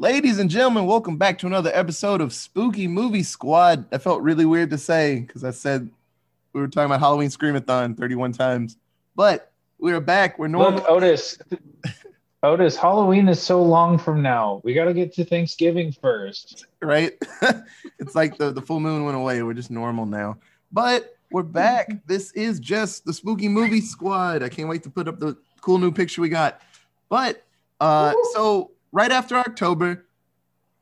Ladies and gentlemen, welcome back to another episode of Spooky Movie Squad. That felt really weird to say because I said we were talking about Halloween Screamathon 31 times, but we are back. We're normal. Look, Otis. Otis, Halloween is so long from now. We got to get to Thanksgiving first. right? it's like the, the full moon went away. We're just normal now. But we're back. This is just the spooky movie squad. I can't wait to put up the cool new picture we got. But uh so right after October,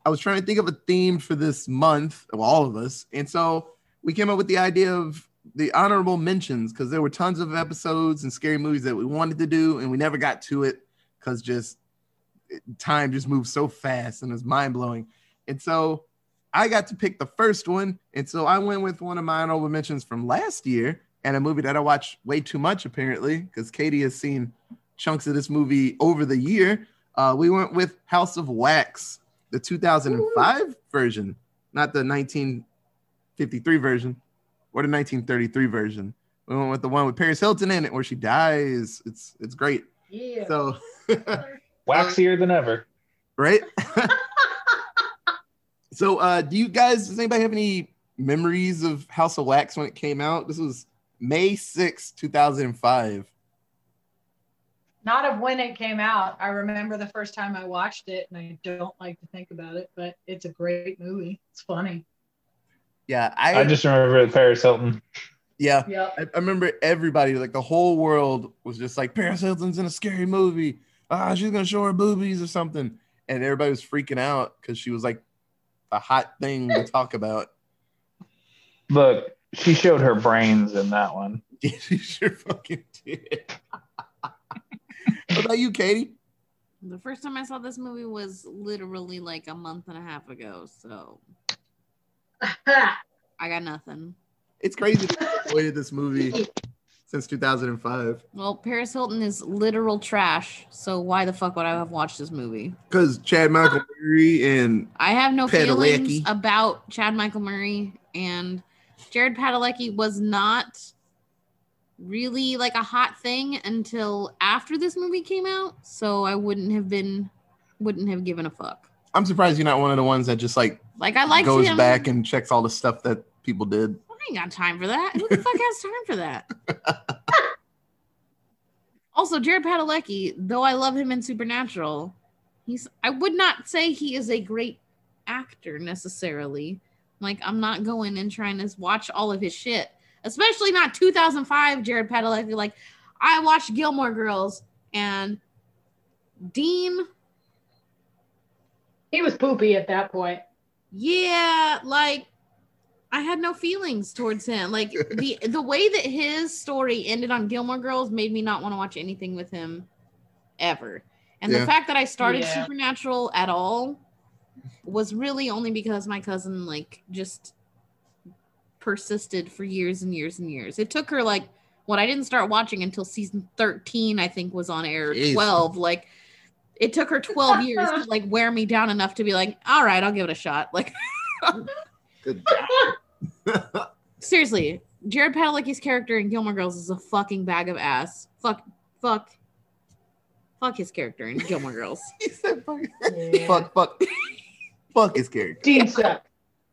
I was trying to think of a theme for this month, of all of us. And so we came up with the idea of the honorable mentions because there were tons of episodes and scary movies that we wanted to do and we never got to it because just time just moves so fast and it's mind blowing. And so I got to pick the first one. And so I went with one of my honorable mentions from last year and a movie that I watched way too much, apparently, because Katie has seen chunks of this movie over the year. Uh, we went with House of Wax, the 2005 version, not the 1953 version or the 1933 version. We went with the one with Paris Hilton in it where she dies. It's it's great. Yeah. So Waxier than ever. right? so uh do you guys does anybody have any memories of House of Wax when it came out? This was May 6, 2005. Not of when it came out. I remember the first time I watched it, and I don't like to think about it, but it's a great movie. It's funny. Yeah, I, I just remember Paris Hilton. yeah, Yep. I, I remember everybody, like the whole world was just like Paris Hilton's in a scary movie. Ah, she's gonna show her boobies or something. And everybody was freaking out because she was like a hot thing to talk about. Look, she showed her brains in that one. Yeah, she sure fucking did. What about you, Katie? The first time I saw this movie was literally like a month and a half ago, so I got nothing. It's crazy that you avoided this movie since 2005 Well, Paris Hilton is literal trash, so why the fuck would I have watched this movie? because Chad Michael Murray and I have no feelings about Chad Michael Murray and Jared Padalecki was not really like a hot thing until after this movie came out, so I wouldn't have been wouldn't have given a fuck. I'm surprised you're not one of the ones that just like Like I like goes him. back and checks all the stuff that people did. I ain't got time for that. Who the fuck has time for that? also, Jared Padalecki, though I love him in Supernatural, he's I would not say he is a great actor necessarily. Like I'm not going and trying to watch all of his shit, especially not 2005 Jared Padalecki. Like I watched Gilmore Girls and Dean He was poopy at that point. yeah like i had no feelings towards him like the the way that his story ended on gilmore girls made me not want to watch anything with him ever and Yeah. the fact that i started Yeah. supernatural at all was really only because my cousin like just persisted for years and years and years it took her like when i didn't start watching until season 13 i think was on air Jeez. 12 like it took her 12 years to like wear me down enough to be like all right i'll give it a shot like Good. seriously, Jared Padalecki's character in Gilmore Girls is a fucking bag of ass. Fuck, fuck, fuck his character in Gilmore Girls. he said, fuck, Yeah. fuck, fuck, fuck his character. Dean sucked.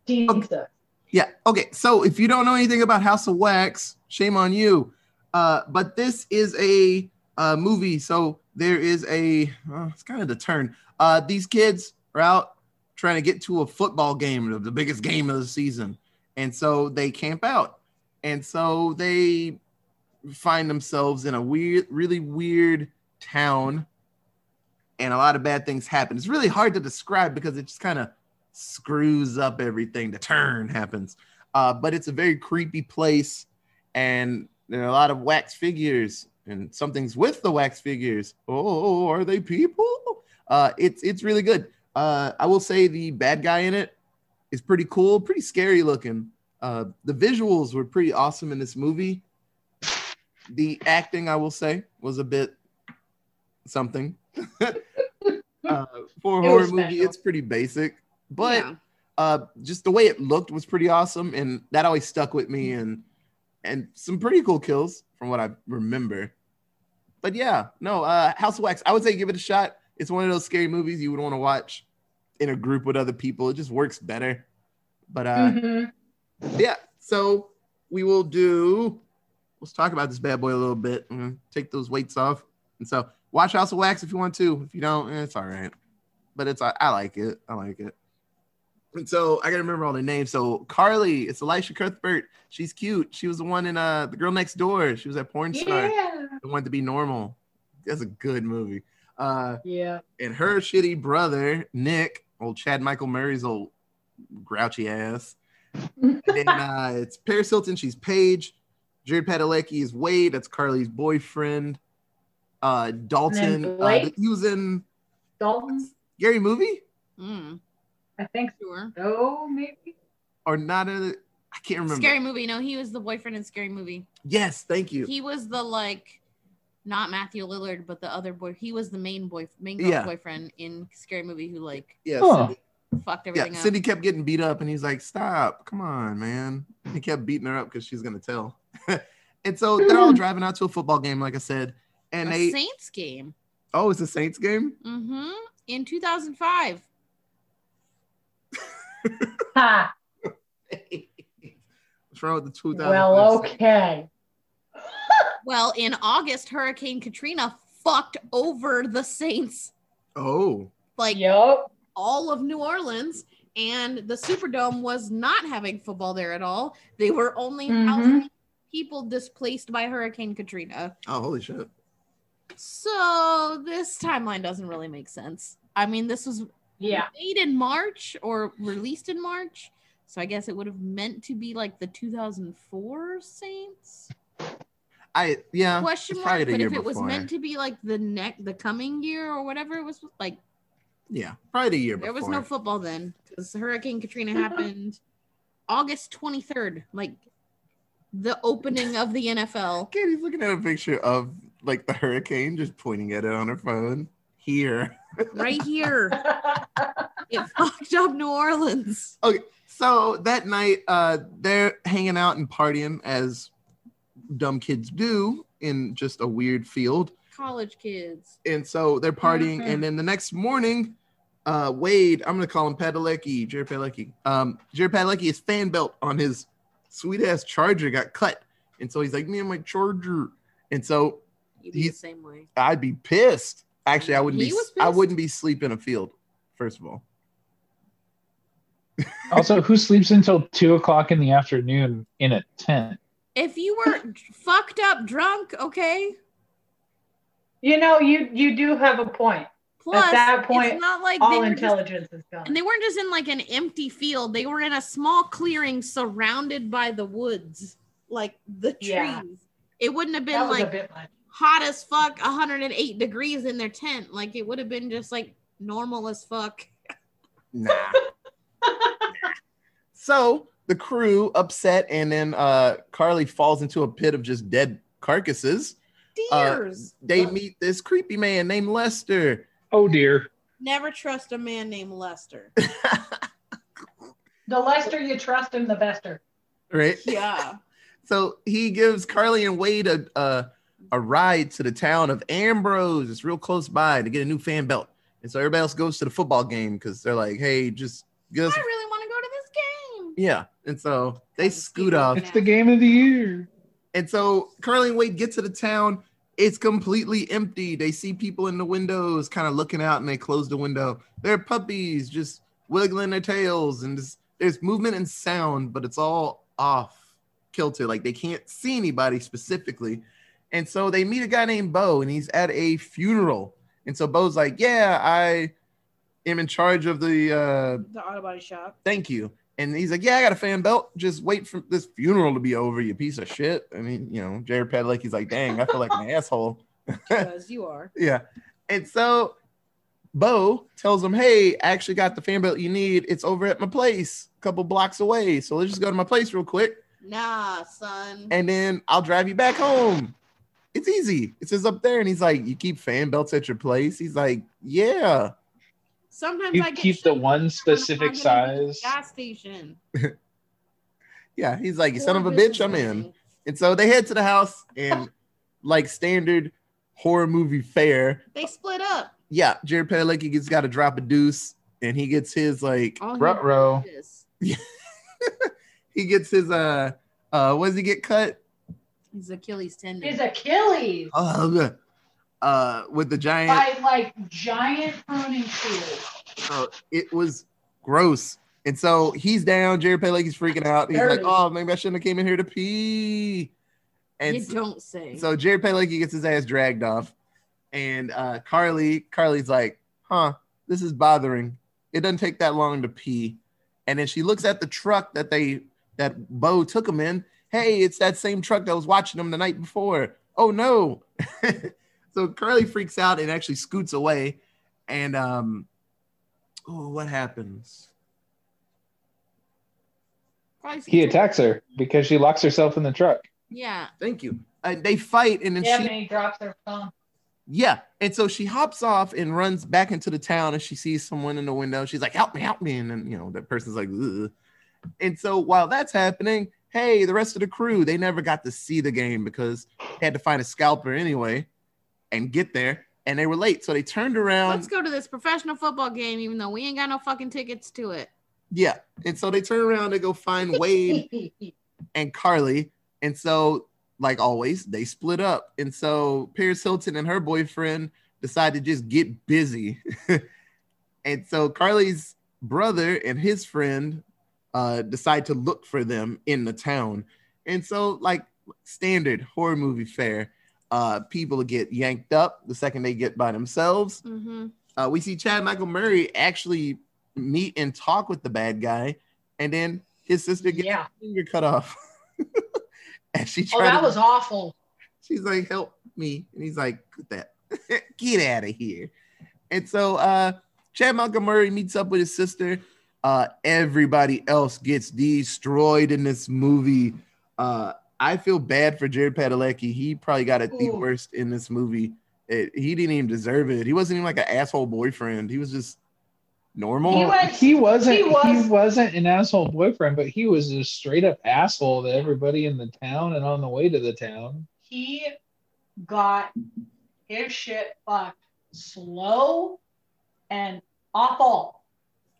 Dean Okay. Yeah. Okay. So if you don't know anything about House of Wax, shame on you. Uh, but this is a uh, movie. So there is a, uh, it's kind of the turn. Uh, these kids are out trying to get to a football game, the- the biggest game of the season. And so they camp out. And so they find themselves in a weird, really weird town. And a lot of bad things happen. It's really hard to describe because it just kind of screws up everything. The turn happens. Uh, but it's a very creepy place, and there are a lot of wax figures, and something's with the wax figures. Oh, are they people? Uh, it's it's really good. Uh, I will say the bad guy in it is pretty cool, pretty scary looking. Uh, the visuals were pretty awesome in this movie. The acting, I will say, was a bit something. uh, for a horror movie, special. it's pretty basic, but Yeah. uh just the way it looked was pretty awesome and that always stuck with me and and some pretty cool kills from what i remember but yeah no uh house of wax i would say give it a shot it's one of those scary movies you would want to watch in a group with other people. It just works better. But uh, Mhm. yeah, so we will do. Let's talk about this bad boy a little bit and take those weights off. And so watch House of Wax if you want to. If you don't, eh, it's all right. But it's I, I like it. I like it. And so I gotta remember all the names. So Carly, it's Elisha Cuthbert. She's cute. She was the one in uh the girl next door. She was that porn star. Yeah. The wanted to be normal. That's a good movie. Uh Yeah. and her shitty brother, Nick, old Chad Michael Murray's old grouchy ass. And then uh, it's Paris Hilton, she's Paige. Jared Padalecki is Wade, that's Carly's boyfriend. Uh, Dalton, uh, Blake? he was in Dalton. Scary Movie Mm, I think sure. so. Maybe. or not in it? I can't remember. Scary movie. No, he was the boyfriend in Scary Movie. Yes, thank you. He was the like, not Matthew Lillard, but the other boy. He was the main boy, main girl Yeah. boyfriend in Scary Movie who like yeah, Huh. Cindy, fucked yeah, everything up. Cindy kept getting beat up, and he's like, "Stop, come on, man." He kept beating her up because she's gonna tell. and so they're all driving out to a football game, like I said, and a they Saints game. oh, it's a Saints game. Mm-hmm. In 2005. Ha. What's wrong with the 2000? Well, okay. Well, in August, Hurricane Katrina fucked over the Saints, Oh, like Yup. all of New Orleans, and the Superdome was not having football there at all. They were only Mhm. housing people displaced by Hurricane Katrina. oh, holy shit! So this timeline doesn't really make sense. I mean, this was Yeah. made in March or released in March. So I guess it would have meant to be like the 2004 Saints I yeah. question mark. But year if it was meant to be like the neck, the coming year or whatever it was, like yeah, probably the year there before. was no football then because Hurricane Katrina happened August 23rd, like the opening of the NFL. Katie's looking at a picture of like the hurricane, just pointing at it on her phone. Here. Right here, it fucked up New Orleans. Okay. So that night, uh, they're hanging out and partying as dumb kids do in just a weird field. College kids. and so they're partying. Mhm. And then the next morning, uh, Wade, I'm gonna call him Padalecki, Jared Padalecki. Um, Jared Padalecki, his fan belt on his sweet ass Charger got cut, and so he's like, "Me and my Charger," and so You'd be He- the same way. I'd be pissed. Actually, I wouldn't He be. I wouldn't be sleeping in a field. First of all, Also, who sleeps until two o'clock in the afternoon in a tent? If you were fucked up drunk, okay. you know, you you do have a point. Plus, that point, it's not like All were just, intelligence is gone. and they weren't just in like an empty field. They were in a small clearing surrounded by the woods, like the trees. Yeah. It wouldn't have been that was like a bit much. Hot as fuck, 108 degrees in their tent. Like it would have been just like normal as fuck. nah. so the crew upset, and then uh, Carly falls into a pit of just dead carcasses. Uh, Deers. They meet this creepy man named Lester. Oh dear. Never trust a man named Lester. The Lester you trust him, the bester. right? Yeah. So he gives Carly and Wade a, a a ride to the town of Ambrose. It's real close by to get a new fan belt. And so everybody else goes to the football game because they're like, "Hey, just get us." I really want to go to this game. Yeah. And so they scoot off. It's the game of the year. And so Carly and Wade get to the town. It's completely empty. They see people in the windows kind of looking out and they close the window. They're puppies just wiggling their tails and just, there's movement and sound, but it's all off kilter. Like they can't see anybody specifically. And so they meet a guy named Bo and he's at a funeral. And so Bo's like, Yeah, I am in charge of the uh The auto body shop. thank you. And he's like, Yeah, I got a fan belt. Just wait for this funeral to be over, you piece of shit. I mean, you know, Jared Padalecki's he's like, Dang, I feel like an asshole. Because you are. Yeah. And so Bo tells him, Hey, I actually got the fan belt you need. It's over at my place, a couple blocks away. So let's just go to my place real quick. Nah, son. And then I'll drive you back home. It's easy. It says up there. And he's like, You keep fan belts at your place? He's like, Yeah. Sometimes You I get keep the one specific I'm walking into the size. Gas station. Yeah. He's like, You son of a bitch, I'm in. And so they head to the house and like standard horror movie fare. They split up. Yeah, Jared Padalecki gets got to drop a deuce and he gets his like All he Ruh-roh. he gets his uh uh what does he get cut? His Achilles tendon. His Achilles Oh good. Uh with the giant by like giant pruning tools. uh, it was gross. And so he's down, Jared Padalecki's freaking out. He's like, oh maybe I shouldn't have came in here to pee. And you so- don't say. So Jared Padalecki gets his ass dragged off, and uh, Carly, Carly's like, "Huh, this is bothering. It doesn't take that long to pee." And then she looks at the truck that they that Bo took him in. Hey, it's that same truck that was watching them the night before. Oh no! so Carly freaks out and actually scoots away. And um, oh, what happens? He attacks her because she locks herself in the truck. Yeah. Thank you. Uh, they fight, and then Yeah, she and he drops her phone. Yeah. And so she hops off and runs back into the town and she sees someone in the window. She's like, help me, help me. And then, you know, that person's like, Ugh. and so while that's happening, hey, the rest of the crew, they never got to see the game because they had to find a scalper anyway and get there. And they were late. So they turned around. Let's go to this professional football game, even though we ain't got no fucking tickets to it. Yeah. And so they turn around to go find Wade and Carly. And so, like always, they split up. And so Paris Hilton and her boyfriend decide to just get busy. and so Carly's brother and his friend uh, decide to look for them in the town. And so, like standard horror movie fare, uh, people get yanked up the second they get by themselves. Mm-hmm. Uh, we see Chad Michael Murray actually meet and talk with the bad guy, and then his sister gets yeah. her finger cut off. and she Oh, that to, was awful. she's like, help me. And he's like, get that, get out of here. And so uh Chad Michael Murray meets up with his sister. Uh everybody else gets destroyed in this movie. Uh I feel bad for Jared Padalecki. He probably got it the worst in this movie. It, he didn't even deserve it. He wasn't even like an asshole boyfriend. He was just normal. He went- He wasn't. He He, was- was, not an asshole boyfriend, but he was a straight up asshole to everybody in the town and on the way to the town. He got his shit fucked slow and awful.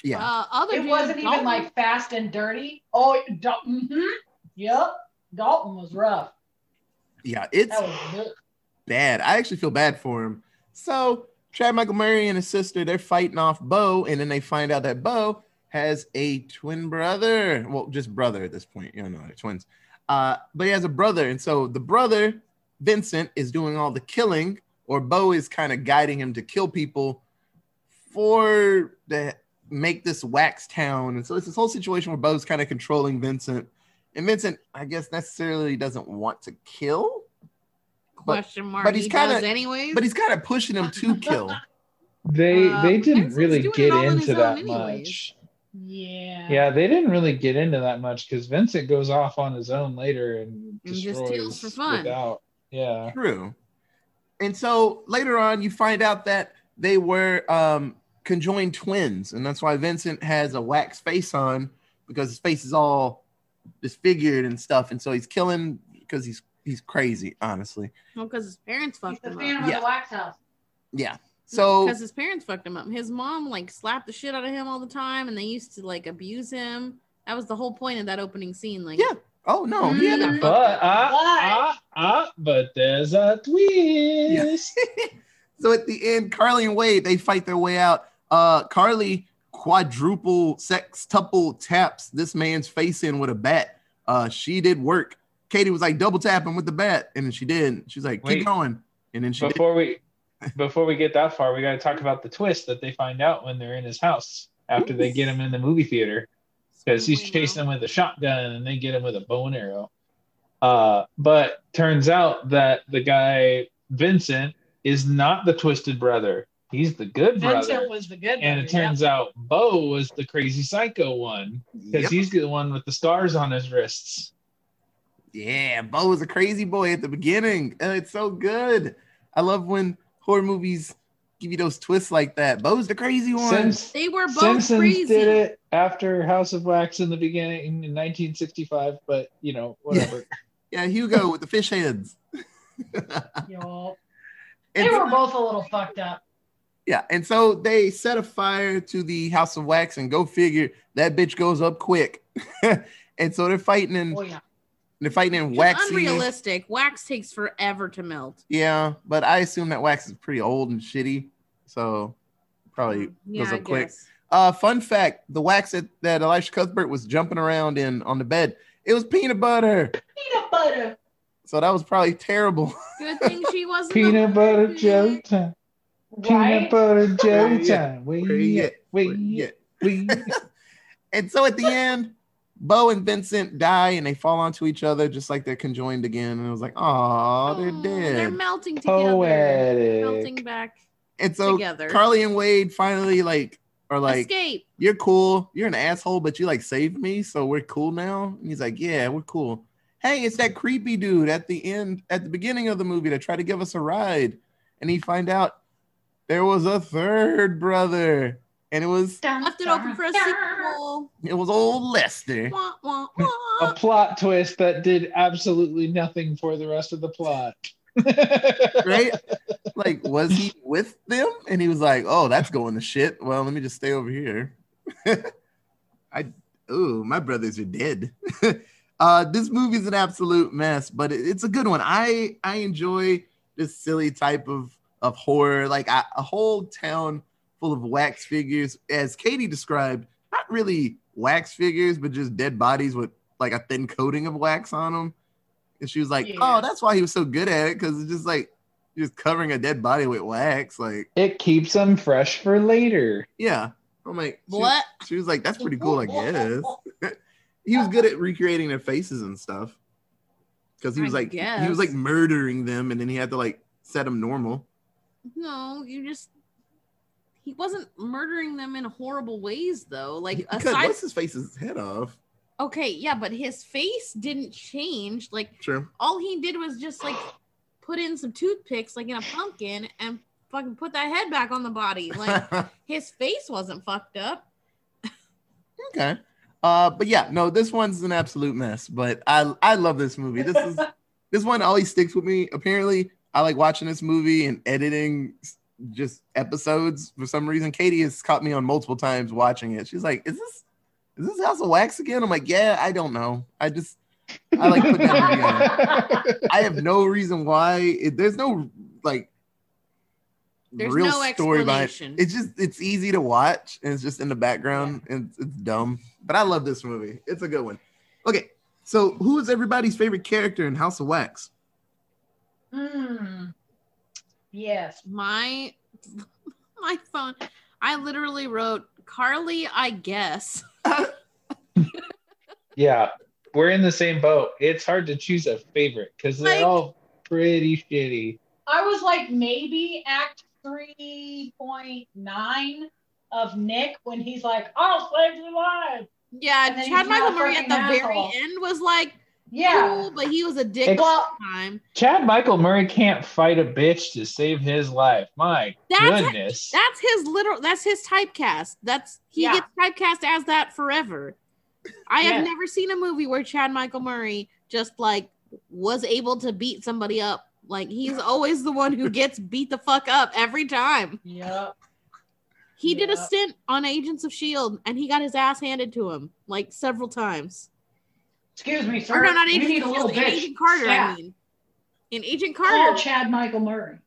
Yeah. Uh, other It wasn't even Dalton, like fast and dirty. Oh, Dal- mhm. yep. Dalton was rough. yeah. It's That was good. bad. I actually feel bad for him. So Chad Michael Murray and his sister, they're fighting off Bo, and then they find out that Bo has a twin brother. Well, just brother at this point. You know, they're twins. Uh, but he has a brother, and so the brother, Vincent, is doing all the killing, or Bo is kind of guiding him to kill people for the make this wax town. And so it's this whole situation where Bo's kind of controlling Vincent. And Vincent, I guess, necessarily doesn't want to kill, but- question mark. but he's kinda- does anyways. but he's kind of pushing him to kill. They Uh, they didn't Vincent's really get all on his into that anyways. much. Yeah. Yeah, they didn't really get into that much because Vincent goes off on his own later and And just destroys kills for fun. without. Yeah. True. And so later on, you find out that they were um, conjoined twins, and that's why Vincent has a wax face on because his face is all disfigured and stuff, and so he's killing because he's he's crazy, honestly. well, because his parents He's fucked the him fan up. of Yeah. the wax house. Yeah. So because his parents fucked him up. His mom like slapped the shit out of him all the time, and they used to like abuse him. That was the whole point of that opening scene. Like, Yeah. oh no, he had a Mhm. But ah But- ah ah, but there's a twist. Yeah. so at the end, Carly and Wade they fight their way out. Uh, Carly quadruple sextuple taps this man's face in with a bat. Uh, she did work. Katie was like double tapping with the bat, and then she did. She's like, keep Wait. going, and then she did. Before we before we get that far, we got to talk about the twist that they find out when they're in his house after they get him in the movie theater because he's chasing them with a shotgun and they get him with a bow and arrow. Uh, but turns out that the guy Vincent is not the twisted brother. He's the good brother. Vincent was the good one, and it turns out Bo was the crazy psycho one because Yep. he's the one with the stars on his wrists. Yeah, Bo was a crazy boy at the beginning. Uh, it's so good. I love when horror movies give you those twists like that. Bo's the crazy one. Sims- They were both Simpsons crazy. did it after House of Wax in the beginning in 1965, but you know, whatever. yeah, Hugo with the fish heads. yeah. Yo. They were both a little fucked up. Yeah, and so they set a fire to the House of Wax, and go figure that bitch goes up quick. and so they're fighting in Oh yeah. they're fighting in It's waxy. unrealistic. Wax takes forever to melt. Yeah, but I assume that wax is pretty old and shitty, so probably yeah, goes I up quick. guess. Uh, fun fact: the wax that, that Elisha Cuthbert was jumping around in on the bed, it was peanut butter. Peanut butter. So that was probably terrible. Good thing she wasn't. Peanut butter jelly time. Peanut Right? butter jelly Yeah. time. Wait, Where you at? wait, Where you at? And so at the end, Bo and Vincent die and they fall onto each other just like they're conjoined again. And it was like, oh, they're dead. They're melting together. Poetic. Melting back And so together. Carly and Wade finally like are like, Escape. you're cool. You're an asshole, but you like saved me, so we're cool now. And he's like, yeah, we're cool. Hey, it's that creepy dude at the end, at the beginning of the movie that tried to give us a ride, and he find out there was a third brother, and it was Dun, Left it open for a sequel. it was old Lester. Wah, wah, A plot twist that did absolutely nothing for the rest of the plot. right? like, was he with them? And he was like, "Oh, that's going to shit. Well, let me just stay over here." I, oh, my brothers are dead. uh, this movie's an absolute mess, but it- it's a good one. I I enjoy this silly type of of horror, like a, a whole town full of wax figures, as Katie described. Not really wax figures, but just dead bodies with like a thin coating of wax on them. And she was like, oh, Yeah. "Oh, that's why he was so good at it, because it's just like just covering a dead body with wax." Like, It keeps them fresh for later. yeah. I'm like, she, What? she was like, "That's pretty cool, I guess." he was good at recreating their faces and stuff, because he I was like, he was like murdering them, and then he had to like set them normal. No, you just. He wasn't murdering them in horrible ways, though. Like, cut aside. what's his face's head off. Okay, yeah, but his face didn't change. Like, True. all he did was just like put in some toothpicks, like in a pumpkin, and fucking put that head back on the body. Like, his face wasn't fucked up. okay. Uh, but yeah, no, this one's an absolute mess. But I I love this movie. This is this one always sticks with me. Apparently, I like watching this movie and editing just episodes for some reason. Katie has caught me on multiple times watching it. She's like, "Is this is this House of Wax again?" I'm like, "Yeah, I don't know. I just I like putting that movie on. I have no reason why. It, there's no like There's real no story behind. explanation. It's just it's easy to watch and it's just in the background and it's, it's dumb. But I love this movie. It's a good one. Okay, so who is everybody's favorite character in House of Wax? Hmm. Yes. My my phone. I literally wrote Carly, I guess. Yeah, we're in the same boat. It's hard to choose a favorite because they're Like- all pretty shitty. I was like maybe act 3.9 of Nick when he's like, I'll save your life. Yeah, And then Chad Michael Murray at the fucking very end was like Yeah. cool, but he was a dick Ex- all Well, the time. Chad Michael Murray can't fight a bitch to save his life. My That's- goodness. That's his literal. That's his typecast. That's he Yeah. gets typecast as that forever. I Yeah. have never seen a movie where Chad Michael Murray just like was able to beat somebody up. Like he's always the one who gets beat the fuck up every time. Yep. He did a stint on Agents of Shield and he got his ass handed to him like several times. Excuse me, sir. Or no, not we Agents need of a little Shield. In bitch. Agent Carter, Yeah. I mean. In Agent Call Carter. Chad Michael Murray.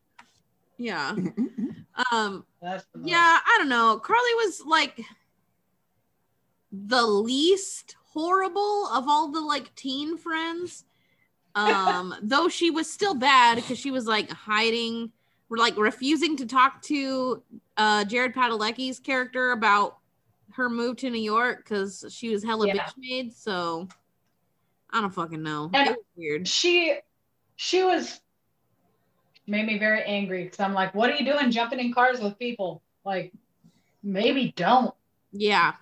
Yeah. Um That's the most- yeah i don't know carly was like the least horrible of all the like teen friends um though she was still bad because she was like hiding like refusing to talk to uh jared padalecki's character about her move to new york because she was hella Yeah. bitch made so i don't fucking know And- weird She she was made me very angry because I'm like, what are you doing jumping in cars with people? Like, maybe don't. yeah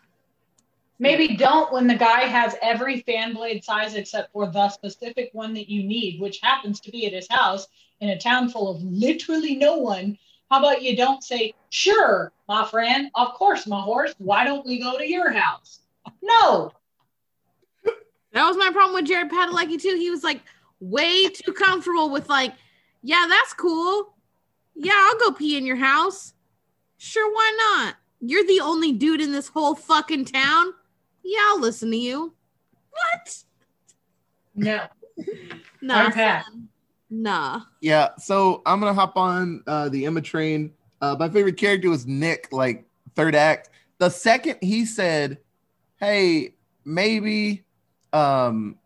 Maybe don't when the guy has every fan blade size except for the specific one that you need, which happens to be at his house in a town full of literally no one. How about you don't say, sure, my friend, of course, my horse, why don't we go to your house? No. That was my problem with Jared Padalecki too. He was like way too comfortable with like, yeah, that's cool. Yeah, I'll go pee in your house. Sure, why not? You're the only dude in this whole fucking town. Yeah, I'll listen to you. What? No. Nah, son. Nah. Yeah, so I'm gonna hop on uh, the Emma train. Uh, my favorite character was Nick, like third act. The second he said, "Hey, maybe, um,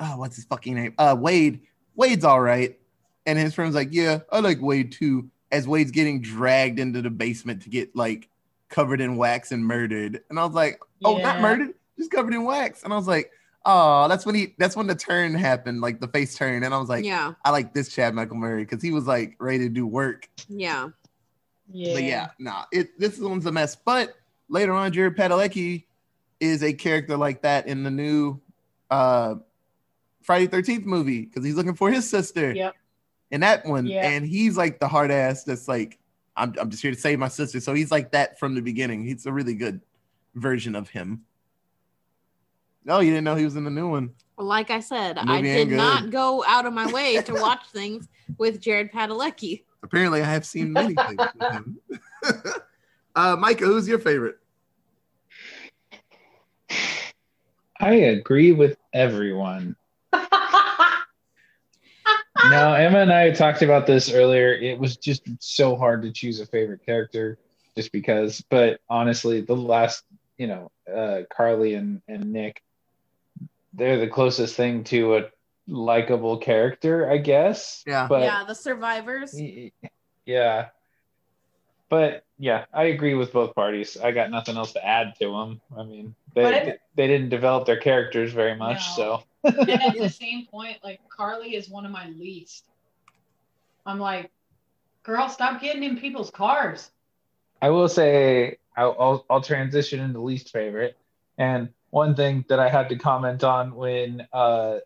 oh, what's his fucking name? Uh, Wade. Wade's all right," and his friend's like, "Yeah, I like Wade too." As Wade's getting dragged into the basement to get like covered in wax and murdered, and I was like, "Oh, not murdered, just covered in wax," and I was like. Oh, that's when he. That's when the turn happened, like the face turn, and I was like, yeah. I like this Chad Michael Murray because he was like ready to do work. Yeah. Yeah. But yeah, nah, it this one's a mess. But later on, Jared Padalecki is a character like that in the new uh Friday Thirteenth movie because he's looking for his sister Yep. in that one, Yeah. and he's like the hard ass that's like, I'm I'm just here to save my sister. So he's like that from the beginning. He's a really good version of him. Oh, you didn't know he was in the new one? Like I said, I did good. not go out of my way to watch things with Jared Padalecki. Apparently, I have seen many things with him. uh, Micah, who's your favorite? I agree with everyone. now, Emma and I talked about this earlier. It was just so hard to choose a favorite character just because. But honestly, the last, you know, uh, Carly and, and Nick, they're the closest thing to a likable character, I guess. Yeah. But yeah, the survivors. Yeah. But yeah, I agree with both parties. I got nothing else to add to them. I mean, they they didn't develop their characters very much, No. so and at the same point, like Carly is one of my least. I'm like, girl, stop getting in people's cars. I will say I'll, I'll I'll transition into least favorite. And one thing that I had to comment on when uh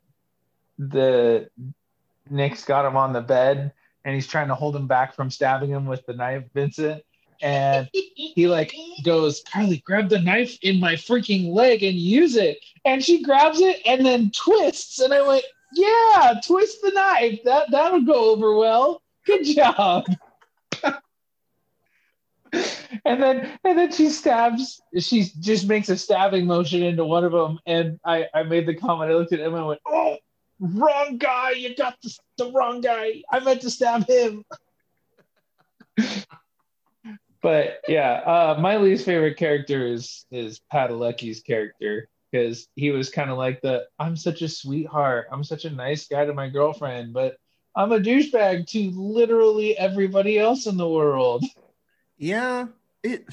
the Nick's got him on the bed and he's trying to hold him back from stabbing him with the knife, Vincent. And he like goes, Carly, grab the knife in my freaking leg and use it. And she grabs it and then twists. And I went, Yeah, twist the knife. That that would go over well. Good job. and then and then she stabs she just makes a stabbing motion into one of them. And I, I made the comment, I looked at him and went, Oh, wrong guy. You got the, the wrong guy. I meant to stab him. but yeah, uh, my least favorite character is is Padalecki's character because he was kind of like the I'm such a sweetheart, I'm such a nice guy to my girlfriend, but I'm a douchebag to literally everybody else in the world. Yeah, it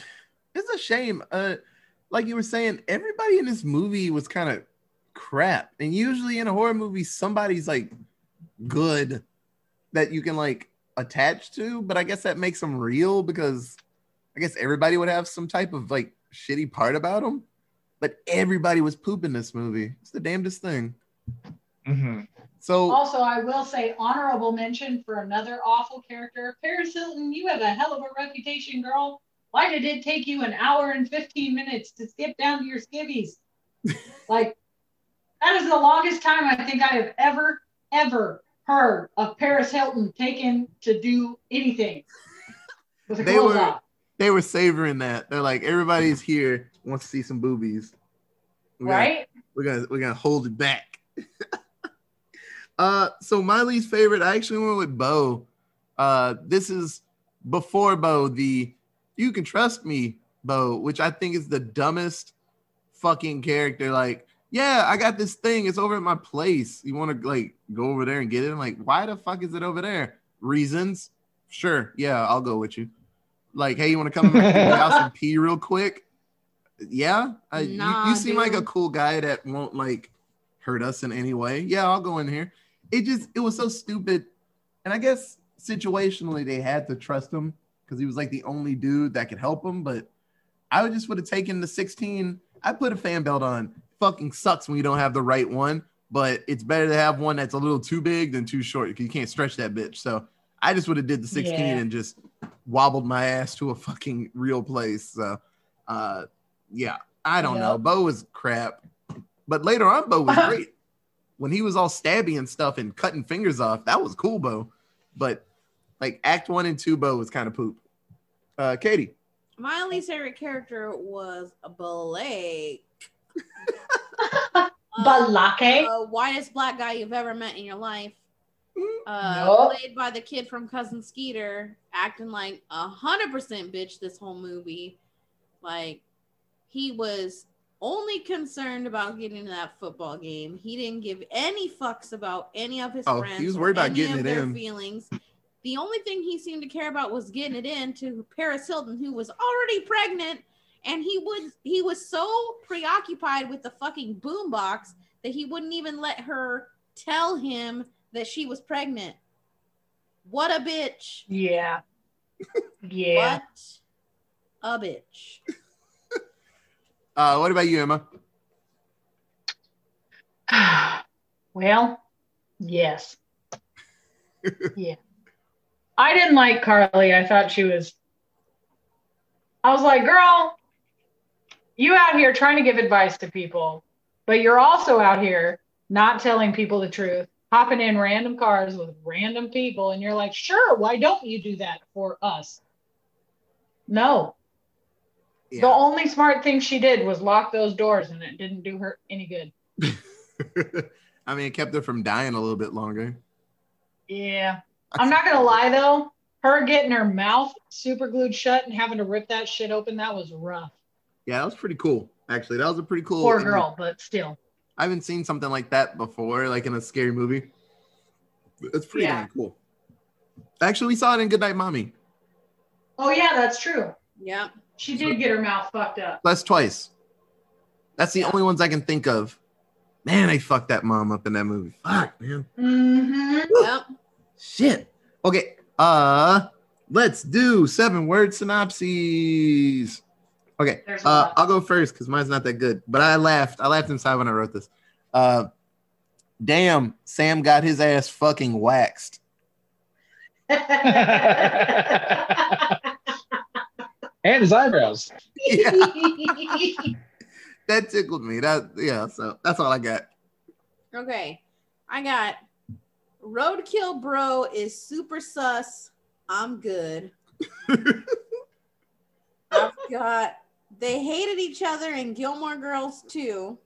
it's a shame. Uh, like you were saying, everybody in this movie was kind of crap, and usually in a horror movie, somebody's like good that you can like attach to. But I guess that makes them real because I guess everybody would have some type of like shitty part about them. But everybody was pooping this movie. It's the damnedest thing. Mm-hmm. So Also, I will say honorable mention for another awful character. Paris Hilton, you have a hell of a reputation, girl. Why did it take you an hour and 15 minutes to skip down to your skivvies? like, that is the longest time I think I have ever, ever heard of Paris Hilton taken to do anything with a They clothes were- off. They were savoring that. They're like, everybody's here wants to see some boobies. We're gonna- Right? we're gonna we're gonna hold it back. uh, so my least favorite, I actually went with Bo. Uh, this is before Bo, the you can trust me Bo, which I think is the dumbest fucking character. Like, yeah, I got this thing. It's over at my place. You want to like go over there and get it? I'm like, why the fuck is it over there? Reasons? Sure, yeah, I'll go with you. Like, hey, you want to come to my house and pee real quick? Yeah, I, you- Nah, you, seem like a cool guy that won't like hurt us in any way. Yeah, I'll go in here. It just it was so stupid, and I guess situationally they had to trust him because he was like the only dude that could help him. But I would just would have taken the 16. I put a fan belt on. Fucking sucks when you don't have the right one, but it's better to have one that's a little too big than too short you can't stretch that bitch. So I just would have did the 16 Yeah. and just wobbled my ass to a fucking real place. So uh yeah, I don't know. Bo was crap. But later on, Bo was great. When he was all stabby and stuff and cutting fingers off, that was cool, Bo. But like act one and two, Bo was kind of poop. Uh, Katie. My least favorite character was Blake. Balake. the whitest black guy you've ever met in your life. Uh, Nope. Played by the kid from Cousin Skeeter, acting like a hundred percent bitch this whole movie. Like he was only concerned about getting to that football game. He didn't give any fucks about any of his Oh, he was worried about getting it their in. Feelings. The only thing he seemed to care about was getting it in to Paris Hilton, who was already pregnant, and he would he was so preoccupied with the fucking boombox that he wouldn't even let her tell him that she was pregnant. What a bitch. Yeah. Yeah. What a bitch. Uh, what about you, Emma? well, yes. yeah. I didn't like Carly. I thought she was. I was like, girl, you out here trying to give advice to people, but you're also out here not telling people the truth, hopping in random cars with random people, and you're like, sure, why don't you do that for us? No. The only smart thing she did was lock those doors, and it didn't do her any good. I mean, it kept her from dying a little bit longer. Yeah. I'm not gonna lie though, her getting her mouth super glued shut and having to rip that shit open, that was rough. Yeah, that was pretty cool. Actually, that was a pretty cool. Poor girl, but still. I haven't seen something like that before, like in a scary movie. It's pretty Yeah. damn cool. Actually, we saw it in Goodnight Mommy. Oh yeah, that's true. Yeah. She did get her mouth fucked up. That's twice. That's the Yeah. only ones I can think of. Man, I fucked that mom up in that movie. Fuck, man. Mm-hmm. Yep. Shit. Okay. Uh let's do seven word synopses. Okay. Uh. I'll go first because mine's not that good. But I laughed. I laughed inside when I wrote this. Uh damn, Sam got his ass fucking waxed. and his eyebrows. Yeah, that tickled me. That yeah, so that's all I got. Okay. I got Roadkill Bro is super sus. I'm good. I've got they hated each other in Gilmore Girls too.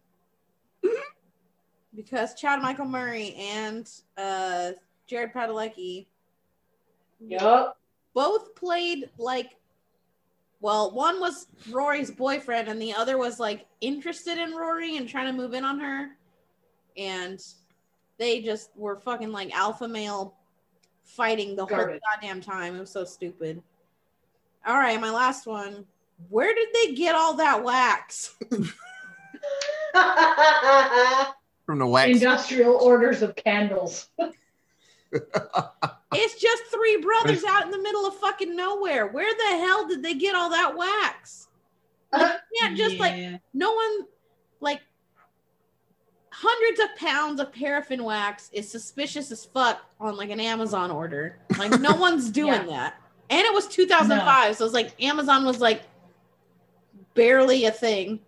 because Chad Michael Murray and uh Jared Padalecki yup. both played like well one was rory's boyfriend and the other was like interested in rory and trying to move in on her. And they just were fucking like alpha male fighting the whole goddamn time. It was so stupid. All right my last one where did they get all that wax From the wax. Industrial orders of candles. it's just three brothers out in the middle of fucking nowhere where the hell did they get all that wax like, you uh-huh. can't just like no one like hundreds of pounds of paraffin wax is suspicious as fuck on like an Amazon order. Like no one's doing Yeah. that. And it was 2005, so it's like Amazon was like barely a thing.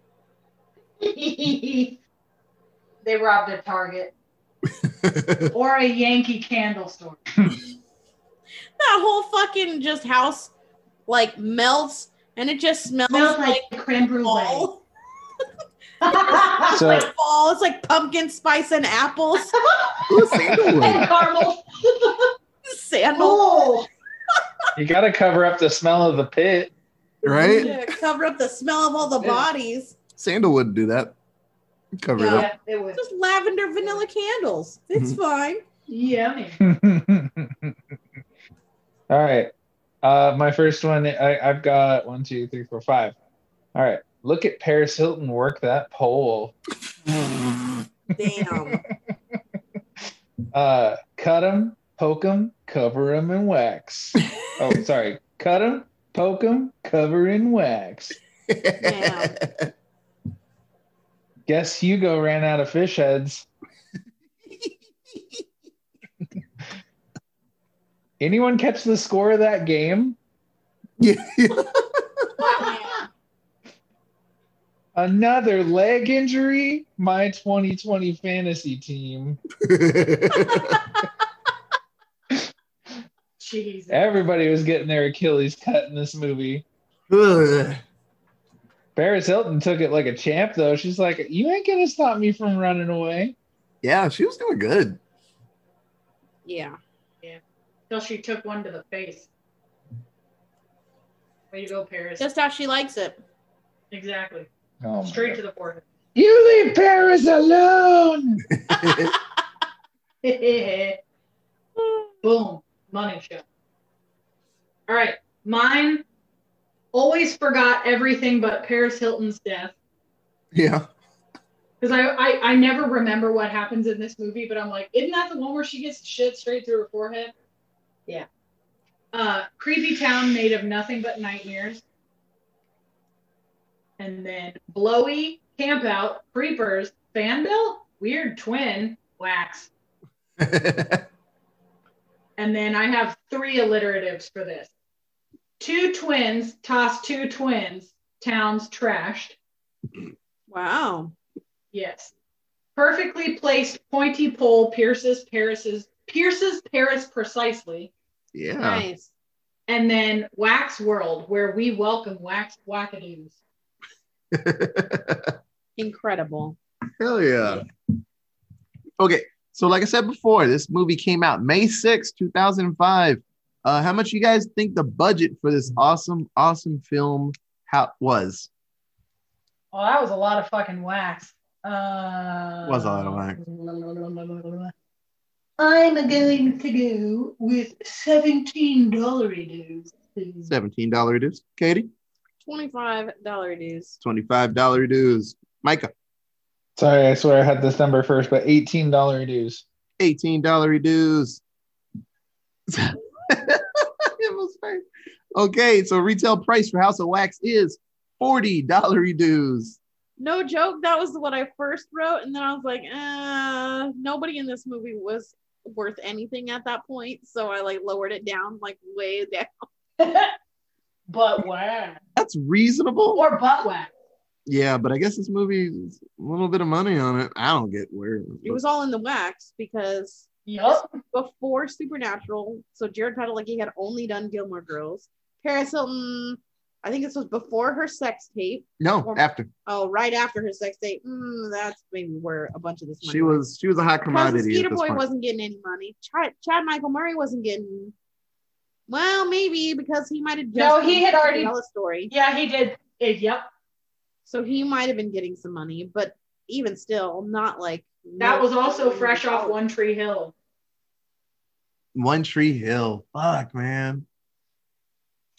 they robbed a Target or a Yankee candle store. That whole fucking just house like melts and it just smells, Smells like, like creme brulee. fall. So like fall. It's like pumpkin spice and apples. And caramel. Sandal. Oh, you got to cover up the smell of the pit. Right? Yeah, cover up the smell of all the Yeah. bodies. Sandalwood do that. Cover it up. it was Just lavender vanilla candles. It's Mhm. fine. yummy. All right. Uh, my first one, I, I've got one, two, three, four, five. All right. Look at Paris Hilton work that pole. Damn. Uh, cut him, poke him, cover him in wax. Oh, sorry. Cut him, poke him, cover in wax. Damn. Guess Hugo ran out of fish heads. Anyone catch the score of that game? yeah. Another leg injury? My 2020 fantasy team. Jesus. Everybody was getting their Achilles cut in this movie. Ugh. Paris Hilton took it like a champ, though. She's like, "You ain't gonna stop me from running away." Yeah, she was doing good. Yeah. Yeah. Till she took one to the face. Way to go, Paris. Just how she likes it. exactly. Oh Straight God. to the forehead. You leave Paris alone. Boom. Money show. All right. Mine always forgot everything but Paris Hilton's death. yeah. Because I, I I never remember what happens in this movie, but I'm like, isn't that the one where she gets shit straight through her forehead? Yeah. Uh, creepy town made of nothing but nightmares. And then blowy, camp out, creepers, fan bill, weird twin, wax. And then I have three alliteratives for this. Two twins toss two twins, towns trashed. Wow. Yes. Perfectly placed pointy pole pierces Paris's pierces Paris precisely. yeah. Nice. And then Wax World, where we welcome wax wackadoos. Incredible. Hell yeah. Okay, so like I said before, this movie came out May 6, 2005. Uh, how much you guys think the budget for this awesome, awesome film how was? Oh, that was a lot of fucking wax. Uh, Was a lot of wax. I'm going to go with seventeen dollar dues. please. $17 dues. Katie, $25 dues. $25 dues. Micah, Sorry, I swear I had this number first, but eighteen dollar dues. $18 dues. It was fake. okay, so retail price for House of Wax is $40 dues. No joke. That was what I first wrote. And then I was like, uh, nobody in this movie was worth anything at that point. So I like lowered it down, like way down. but wax That's reasonable. or butt wax. Yeah, but I guess this movie a little bit of money on it. I don't get where It was all in the wax because Yup. before Supernatural, so Jared Padalecki had only done Gilmore Girls. Paris Hilton, I think this was before her sex tape. no after Oh, right after her sex tape. Mm, that's maybe where a bunch of this money she was she was a hot commodity. Skeeter At this Boy point. wasn't getting any money. Chad, Chad Michael Murray wasn't getting. Well, maybe because he might have No, he had already- tell a story, Yeah, he did. Eh, yep. So he might have been getting some money, but even still, not like That was also fresh off One Tree Hill. One Tree Hill. Fuck man.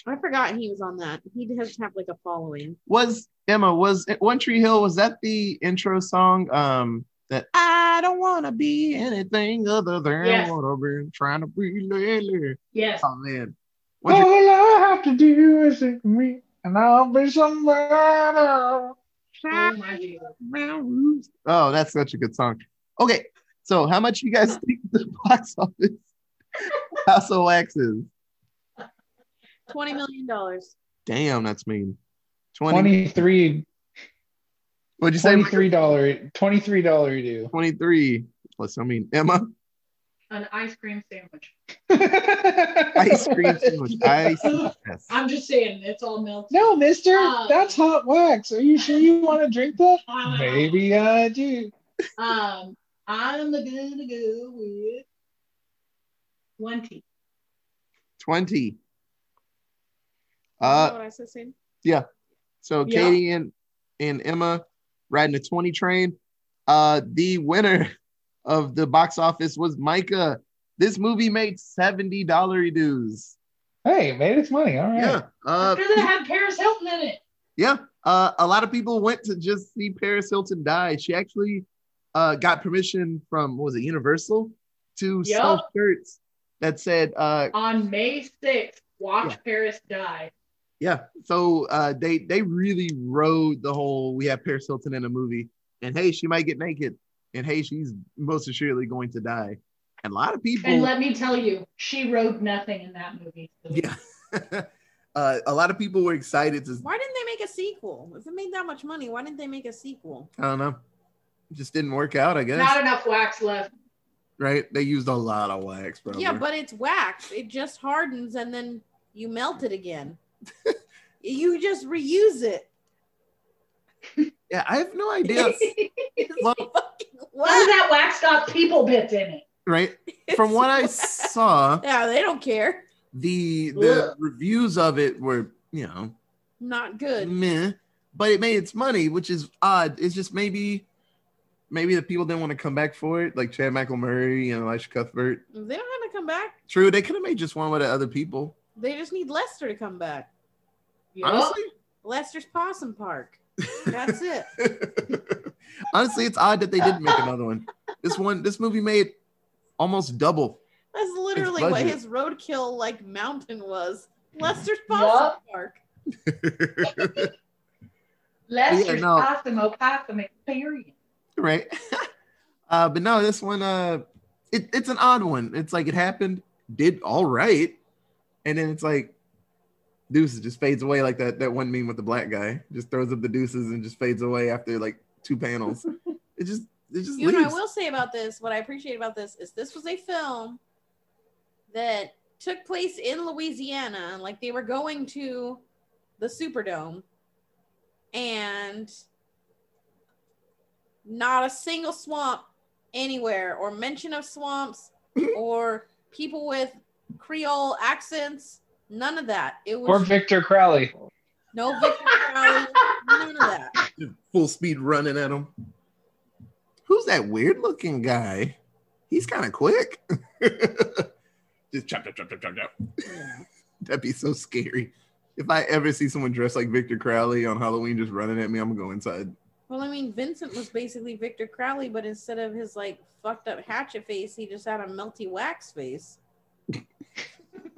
I forgot he was on that. He does have like a following. Was Emma was One Tree Hill? Was that the intro song? Um, that I don't want to be anything other than Yes. what I've been trying to be lately. Yes. Oh man. One Tree- All I have to do is think me, and I'll be somewhere. else. Oh my Jesus. That's such a good song. Okay, so how much you guys think the box office House of Wax is? Twenty million dollars. Damn, that's mean. 20, 23 what'd you say? $23 $23 due. 23. Plus, I mean, Emma, An ice cream sandwich. ice cream sandwich. Ice. Yes. I'm just saying, it's all melted. No, mister, Uh, that's hot wax. Are you sure you want to drink that? Ah. Maybe I do. Um, I'm gonna go with twenty. 20. Uh, Uh, what I said, Sam? so Yeah. Katie and, and Emma riding a 20 train. Uh, the winner of the box office was Micah. This movie made $70 dues. Hey, it made its money. All right. Yeah. Uh, Because it had Paris Hilton in it. Yeah, uh, a lot of people went to just see Paris Hilton die. She actually uh, got permission from what was it Universal to Yep. sell shirts that said, uh, On May 6th, watch Paris die. yeah. So uh, they they really rode the whole we have Paris Hilton in a movie, and hey, she might get naked, and hey, she's most assuredly going to die. And a lot of people, And let me tell you, she wrote nothing in that movie. yeah, uh, a lot of people were excited to. Why didn't they make a sequel? If it made that much money, why didn't they make a sequel? I don't know, it just didn't work out. I guess. Not enough wax left. right? They used a lot of wax, bro. Yeah, but it's wax. It just hardens and then you melt it again. you just reuse it. Yeah, I have no idea. It's Well- fucking Some of that wax got people bits in it. right? From what I saw, Yeah, they don't care. the the Ugh. reviews of it were, you know, Not good. meh, but it made its money, which is odd. It's just maybe maybe the people didn't want to come back for it, like Chad Michael Murray and Elisha Cuthbert. They don't have to come back. True, they could have made just one with the other people. They just need Lester to come back. Yup. Honestly, Lester's Possum Park. That's it. honestly, it's odd that they didn't make another one. This one, this movie made almost double. That's literally what his roadkill like mountain was. Lester's Possum Park. Lester's no. possum opossum experience. right? uh, but no, this one, uh, it, it's an odd one. It's like it happened, did all right, and then it's like deuces just fades away like that that one meme with the black guy just throws up the deuces and just fades away after like two panels. it just it just You know what I will say about this, what I appreciate about this is this was a film that took place in Louisiana. Like they were going to the Superdome and not a single swamp anywhere or mention of swamps or people with Creole accents. None of that. It was Or Victor Crowley. no Victor Crowley, none of that. Full speed running at him. Who's that weird looking guy? He's kind of quick. just chop, chop, chop, chop, chop, chop. That'd be so scary. If I ever see someone dressed like Victor Crowley on Halloween just running at me, I'm gonna go inside. Well, I mean, Vincent was basically Victor Crowley, but instead of his like fucked up hatchet face, he just had a melty wax face.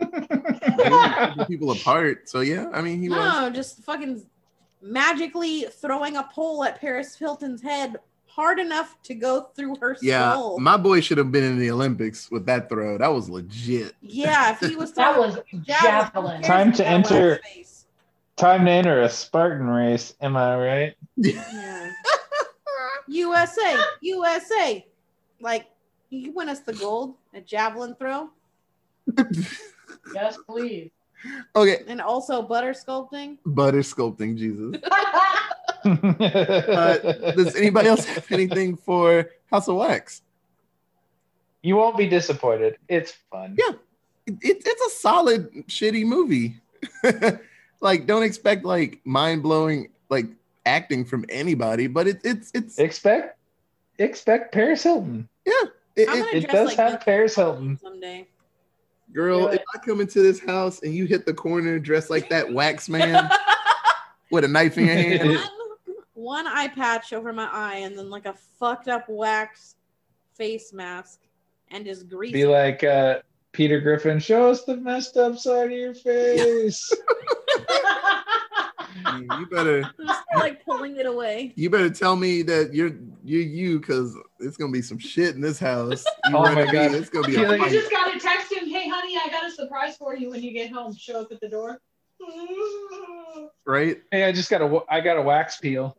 Keeping people apart. So yeah, I mean he was. No, just fucking magically throwing a pole at Paris Hilton's head hard enough to go through her Yeah, skull. my boy should have been in the Olympics with that throw. That was legit. yeah, if he was That was a javelin. Time to enter- Time to enter a Spartan race. Am I right? Yeah. USA, USA. Like, you win us the gold at javelin throw Yes, please. okay, and also butter sculpting. butter sculpting, Jesus. Uh, does anybody else have anything for House of Wax? you won't be disappointed. It's fun. Yeah. It, it- it's a solid shitty movie. like, don't expect like mind blowing like acting from anybody, but it, it's it's Expect expect Paris Hilton. I'm it- It does like have Paris Hilton. someday. Girl. If. I come into this house and you hit the corner dressed like that wax man with a knife in your hand, one, one eye patch over my eye and then like a fucked up wax face mask and just grease. Be like uh, Peter Griffin. Show us the messed up side of your face. you better Just like pulling it away. you better tell me that you're you're you because it's gonna be some shit in this house. You Oh run my at me, God. it's gonna be Feel a like- You fight. just gotta text him, hey honey, I got a surprise for you when you get home. Show up at the door. right? hey, I just got a wa- I got a wax peel.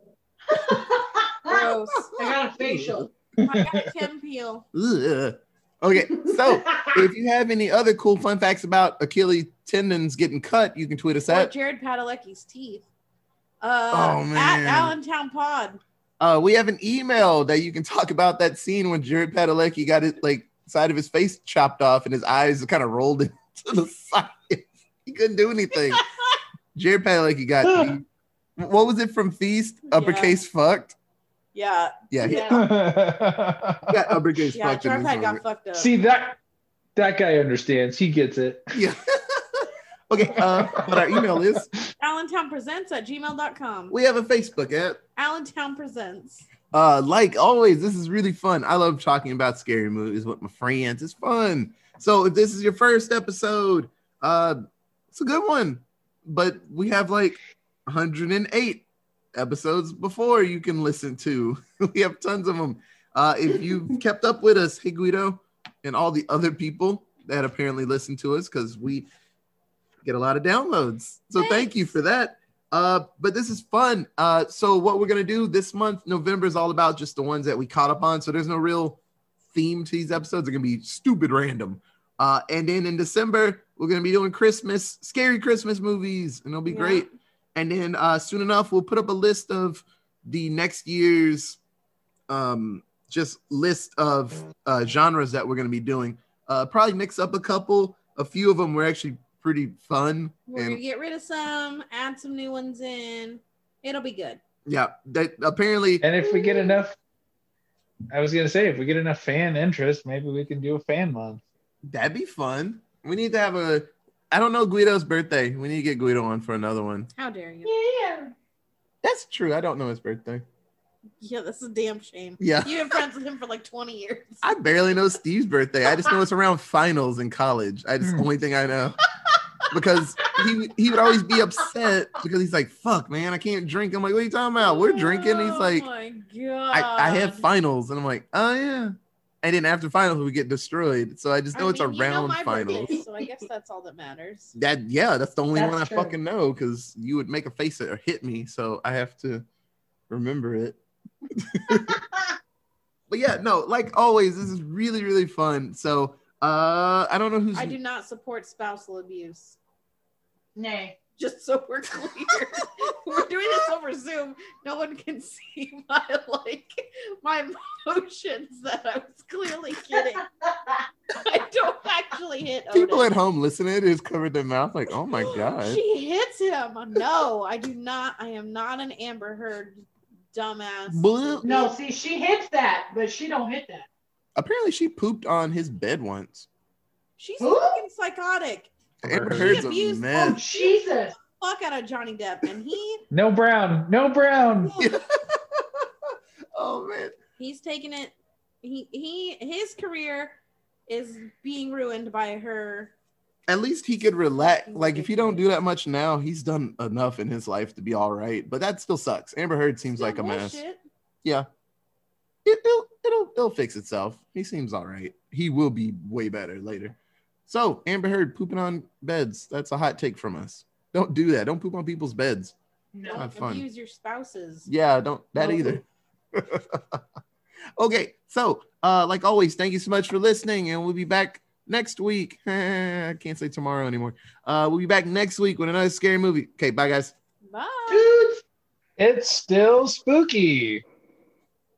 Gross. I got a facial. I got a chem peel. Ugh. Okay, so if you have any other cool fun facts about Achilles tendons getting cut, you can tweet us Or at. Jared Padalecki's teeth. Uh, Oh, At. Allentown Pod. Uh, we have an email that you can talk about that scene when Jared Padalecki got it like side of his face chopped off and his eyes kind of rolled into the side. he couldn't do anything. Jared Padalecki got the- what was it from Feast? Uppercase fucked. Yeah. Yeah, he Yeah. got uppercase Yeah. fucked. in Jared this Pad got fucked up. See that that guy understands. He gets it. Yeah. okay, uh, but our email is Allentown Presents at gmail.com. we have a Facebook at Allentown Presents. Uh, like always, this is really fun. I love talking about scary movies with my friends. It's fun. So if this is your first episode, uh, it's a good one. But we have like 108 episodes before you can listen to. we have tons of them. Uh, if you've kept up with us, hey Guido, and all the other people that apparently listen to us, because we get a lot of downloads. So thank you for that. Uh, but this is fun. Uh, so what we're gonna do this month, November is all about just the ones that we caught up on. So there's no real theme to these episodes are gonna be stupid random. Uh, and then in December, we're gonna be doing Christmas, scary Christmas movies, and it'll be Yeah. great. And then uh, soon enough, we'll put up a list of the next year's um, just list of uh, genres that we're gonna be doing. Uh, probably mix up a couple. A few of them were actually pretty fun. We're and gonna get rid of some, add some new ones in. It'll be good. yeah, that apparently And if we get enough, I was gonna say, if we get enough fan interest, maybe we can do a fan month. that'd be fun. We need to have a. I don't know Guido's birthday. We need to get Guido on for another one. How dare you? Yeah. That's true. I don't know his birthday. Yeah, that's a damn shame. Yeah. You've been friends with him for like 20 years. I barely know Steve's birthday. I just know it's around finals in college. I just the hmm. only thing I know. Because he he would always be upset because he's like, fuck, man, I can't drink. I'm like, what are you talking about? We're drinking. He's like, oh my god. I, I have finals. And I'm like, oh yeah. And then after finals, we get destroyed. So I just know I it's mean, you know around finals. birthday, so I guess that's all that matters. That yeah, that's the only That's one I true. fucking know because you would make a face or hit me, so I have to remember it. But yeah, no, like always, this is really really fun. So uh, I don't know who's I do not support spousal abuse. Nay. Just so we're clear, we're doing this over Zoom. No one can see my like my emotions that I was clearly kidding. I don't actually hit people at home listening is covered their mouth like, oh my god. She hits him. No, I do not. I am not an Amber Heard dumbass. Blue- No, see, she hits that, but she don't hit that. Apparently, she pooped on his bed once. She's Who? fucking psychotic. Amber She Heard's a abused- Oh, mess. Jesus. Fuck out of Johnny Depp, and he No brown, no brown. oh man. he's taking it. He he his career is being ruined by her. At least he could relax. Like if he don't do that much now, he's done enough in his life to be all right. But that still sucks. Amber Heard seems like a mess. Bullshit. Yeah. It, will it'll it'll fix itself. He seems all right. He will be way better later. So Amber Heard pooping on beds. That's a hot take from us. Don't do that. Don't poop on people's beds. No. Not fun. Abuse your spouses. Yeah, don't that Oh. either. okay, so uh, like always, thank you so much for listening, and we'll be back next week. I can't say tomorrow anymore. Uh, we'll be back next week with another scary movie. Okay, bye guys. Bye. Dudes. It's still spooky.